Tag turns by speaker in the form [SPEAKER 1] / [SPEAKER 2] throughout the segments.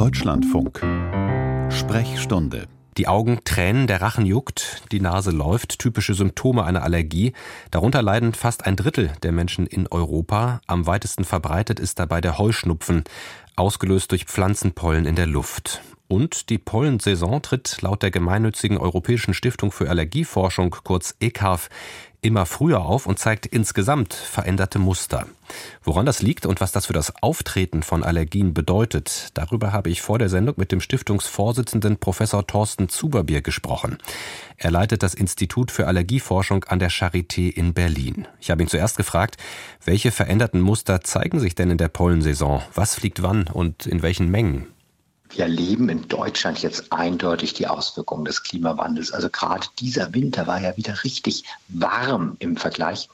[SPEAKER 1] Deutschlandfunk. Sprechstunde.
[SPEAKER 2] Die Augen tränen, der Rachen juckt, die Nase läuft, typische Symptome einer Allergie. Darunter leiden fast ein Drittel der Menschen in Europa. Am weitesten verbreitet ist dabei der Heuschnupfen, ausgelöst durch Pflanzenpollen in der Luft. Und die Pollensaison tritt laut der gemeinnützigen Europäischen Stiftung für Allergieforschung, kurz ECAF, immer früher auf und zeigt insgesamt veränderte Muster. Woran das liegt und was das für das Auftreten von Allergien bedeutet, darüber habe ich vor der Sendung mit dem Stiftungsvorsitzenden Professor Thorsten Zuberbier gesprochen. Er leitet das Institut für Allergieforschung an der Charité in Berlin. Ich habe ihn zuerst gefragt, welche veränderten Muster zeigen sich denn in der Pollensaison? Was fliegt wann und in welchen Mengen?
[SPEAKER 3] Wir erleben in Deutschland jetzt eindeutig die Auswirkungen des Klimawandels. Also gerade dieser Winter war ja wieder richtig warm im Vergleich.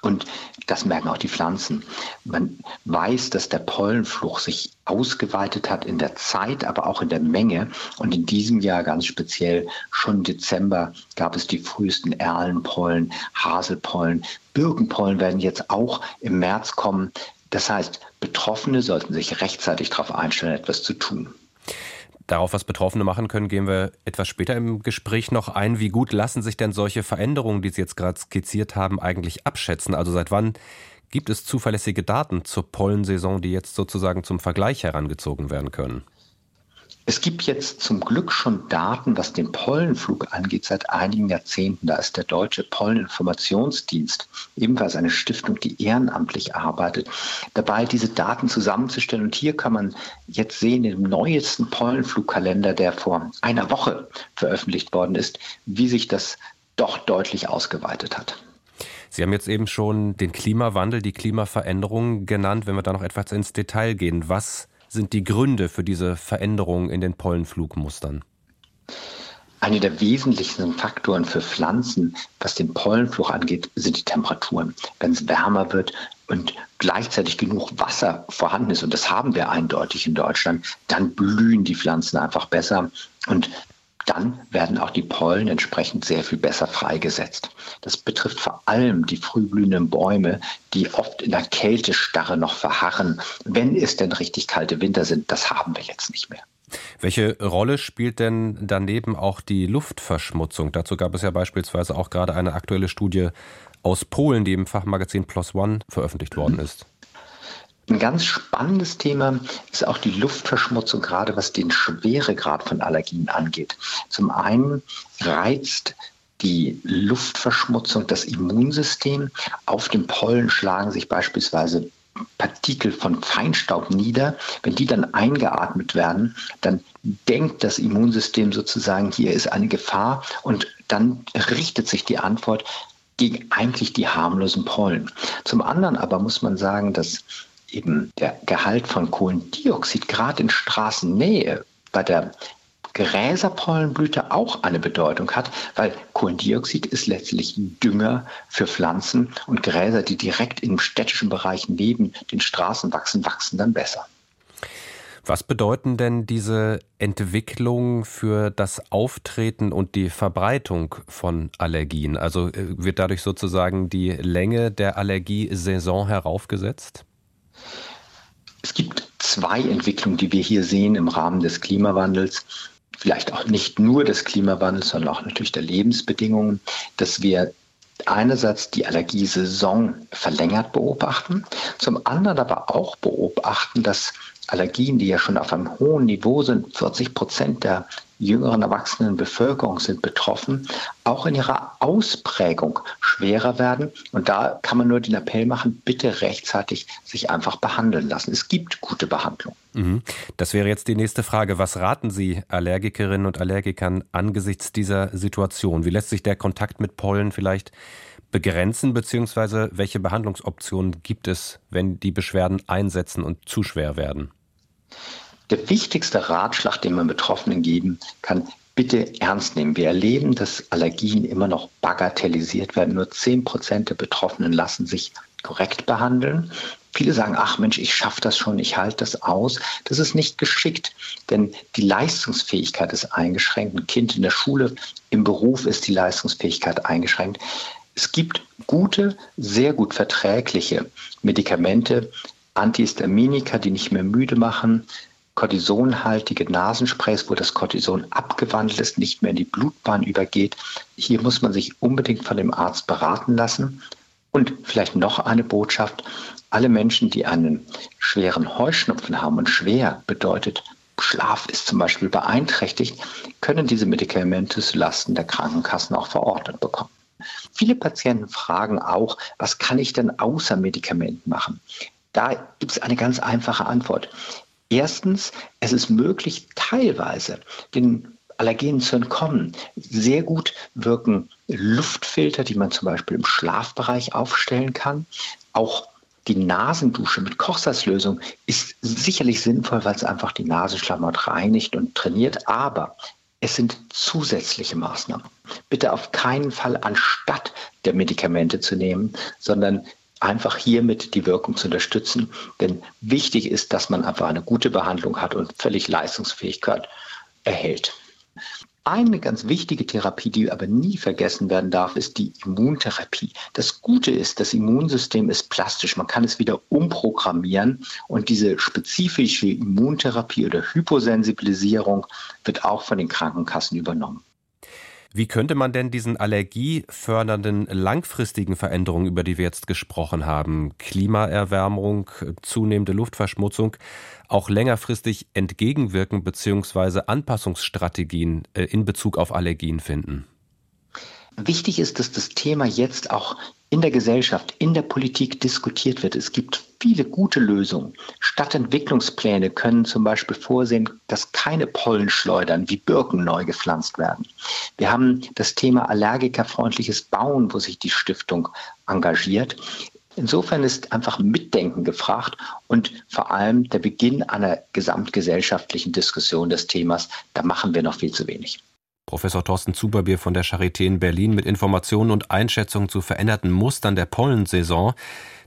[SPEAKER 3] Und das merken auch die Pflanzen. Man weiß, dass der Pollenfluch sich ausgeweitet hat in der Zeit, aber auch in der Menge. Und in diesem Jahr ganz speziell, schon Dezember, gab es die frühesten Erlenpollen, Haselpollen. Birkenpollen werden jetzt auch im März kommen. Das heißt, Betroffene sollten sich rechtzeitig darauf einstellen, etwas zu tun.
[SPEAKER 2] Darauf, was Betroffene machen können, gehen wir etwas später im Gespräch noch ein. Wie gut lassen sich denn solche Veränderungen, die Sie jetzt gerade skizziert haben, eigentlich abschätzen? Also seit wann gibt es zuverlässige Daten zur Pollensaison, die jetzt sozusagen zum Vergleich herangezogen werden können?
[SPEAKER 3] Es gibt jetzt zum Glück schon Daten, was den Pollenflug angeht, seit einigen Jahrzehnten. Da ist der Deutsche Polleninformationsdienst, ebenfalls eine Stiftung, die ehrenamtlich arbeitet, dabei, diese Daten zusammenzustellen. Und hier kann man jetzt sehen, im neuesten Pollenflugkalender, der vor einer Woche veröffentlicht worden ist, wie sich das doch deutlich ausgeweitet hat.
[SPEAKER 2] Sie haben jetzt eben schon den Klimawandel, die Klimaveränderung genannt. Wenn wir da noch etwas ins Detail gehen, was sind die Gründe für diese Veränderungen in den Pollenflugmustern?
[SPEAKER 3] Einer der wesentlichsten Faktoren für Pflanzen, was den Pollenfluch angeht, sind die Temperaturen. Wenn es wärmer wird und gleichzeitig genug Wasser vorhanden ist, und das haben wir eindeutig in Deutschland, dann blühen die Pflanzen einfach besser. Und dann werden auch die Pollen entsprechend sehr viel besser freigesetzt. Das betrifft vor allem die frühblühenden Bäume, die oft in der Kältestarre noch verharren, wenn es denn richtig kalte Winter sind. Das haben wir jetzt nicht mehr.
[SPEAKER 2] Welche Rolle spielt denn daneben auch die Luftverschmutzung? Dazu gab es ja beispielsweise auch gerade eine aktuelle Studie aus Polen, die im Fachmagazin Plus One veröffentlicht worden ist.
[SPEAKER 3] Ein ganz spannendes Thema ist auch die Luftverschmutzung, gerade was den Schweregrad von Allergien angeht. Zum einen reizt die Luftverschmutzung das Immunsystem. Auf dem Pollen schlagen sich beispielsweise Partikel von Feinstaub nieder. Wenn die dann eingeatmet werden, dann denkt das Immunsystem sozusagen, hier ist eine Gefahr und dann richtet sich die Antwort gegen eigentlich die harmlosen Pollen. Zum anderen aber muss man sagen, dass eben der Gehalt von Kohlendioxid gerade in Straßennähe bei der Gräserpollenblüte auch eine Bedeutung hat, weil Kohlendioxid ist letztlich Dünger für Pflanzen und Gräser, die direkt im städtischen Bereich neben den Straßen wachsen, wachsen dann besser.
[SPEAKER 2] Was bedeuten denn diese Entwicklungen für das Auftreten und die Verbreitung von Allergien? Also äh, wird dadurch sozusagen die Länge der Allergiesaison heraufgesetzt?
[SPEAKER 3] Es gibt zwei Entwicklungen, die wir hier sehen im Rahmen des Klimawandels. Vielleicht auch nicht nur des Klimawandels, sondern auch natürlich der Lebensbedingungen, dass wir einerseits die Allergiesaison verlängert beobachten, zum anderen aber auch beobachten, dass Allergien, die ja schon auf einem hohen Niveau sind, 40 Prozent der jüngeren erwachsenen Bevölkerung sind betroffen, auch in ihrer Ausprägung schwerer werden. Und da kann man nur den Appell machen, bitte rechtzeitig sich einfach behandeln lassen. Es gibt gute Behandlung.
[SPEAKER 2] Mhm. Das wäre jetzt die nächste Frage. Was raten Sie Allergikerinnen und Allergikern angesichts dieser Situation? Wie lässt sich der Kontakt mit Pollen vielleicht begrenzen, beziehungsweise welche Behandlungsoptionen gibt es, wenn die Beschwerden einsetzen und zu schwer werden?
[SPEAKER 3] Der wichtigste Ratschlag, den man Betroffenen geben kann, bitte ernst nehmen. Wir erleben, dass Allergien immer noch bagatellisiert werden. Nur 10 Prozent der Betroffenen lassen sich korrekt behandeln. Viele sagen, ach Mensch, ich schaffe das schon, ich halte das aus. Das ist nicht geschickt, denn die Leistungsfähigkeit ist eingeschränkt. Ein Kind in der Schule, im Beruf ist die Leistungsfähigkeit eingeschränkt. Es gibt gute, sehr gut verträgliche Medikamente, Antihistaminika, die nicht mehr müde machen, Cortisonhaltige Nasensprays, wo das Cortison abgewandelt ist, nicht mehr in die Blutbahn übergeht. Hier muss man sich unbedingt von dem Arzt beraten lassen. Und vielleicht noch eine Botschaft. Alle Menschen, die einen schweren Heuschnupfen haben und schwer bedeutet, Schlaf ist zum Beispiel beeinträchtigt, können diese Medikamente zulasten der Krankenkassen auch verordnet bekommen. Viele Patienten fragen auch, was kann ich denn außer Medikamenten machen? Da gibt es eine ganz einfache Antwort. Erstens, es ist möglich, teilweise den Allergenen zu entkommen. Sehr gut wirken Luftfilter, die man zum Beispiel im Schlafbereich aufstellen kann. Auch die Nasendusche mit Kochsalzlösung ist sicherlich sinnvoll, weil es einfach die Nasenschleimhaut reinigt und trainiert. Aber es sind zusätzliche Maßnahmen. Bitte auf keinen Fall anstatt der Medikamente zu nehmen, sondern einfach hiermit die Wirkung zu unterstützen. Denn wichtig ist, dass man einfach eine gute Behandlung hat und völlig Leistungsfähigkeit erhält. Eine ganz wichtige Therapie, die aber nie vergessen werden darf, ist die Immuntherapie. Das Gute ist, das Immunsystem ist plastisch. Man kann es wieder umprogrammieren und diese spezifische Immuntherapie oder Hyposensibilisierung wird auch von den Krankenkassen übernommen.
[SPEAKER 2] Wie könnte man denn diesen allergiefördernden langfristigen Veränderungen, über die wir jetzt gesprochen haben, Klimaerwärmung, zunehmende Luftverschmutzung, auch längerfristig entgegenwirken bzw. Anpassungsstrategien äh, in Bezug auf Allergien finden?
[SPEAKER 3] Wichtig ist, dass das Thema jetzt auch in der Gesellschaft, in der Politik diskutiert wird. Es gibt viele gute Lösungen. Stadtentwicklungspläne können zum Beispiel vorsehen, dass keine Pollenschleudern wie Birken neu gepflanzt werden. Wir haben das Thema allergikerfreundliches Bauen, wo sich die Stiftung engagiert. Insofern ist einfach Mitdenken gefragt und vor allem der Beginn einer gesamtgesellschaftlichen Diskussion des Themas. Da machen wir noch viel zu wenig.
[SPEAKER 2] Professor Thorsten Zuberbier von der Charité in Berlin mit Informationen und Einschätzungen zu veränderten Mustern der Pollensaison,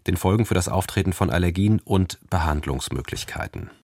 [SPEAKER 2] den Folgen für das Auftreten von Allergien und Behandlungsmöglichkeiten.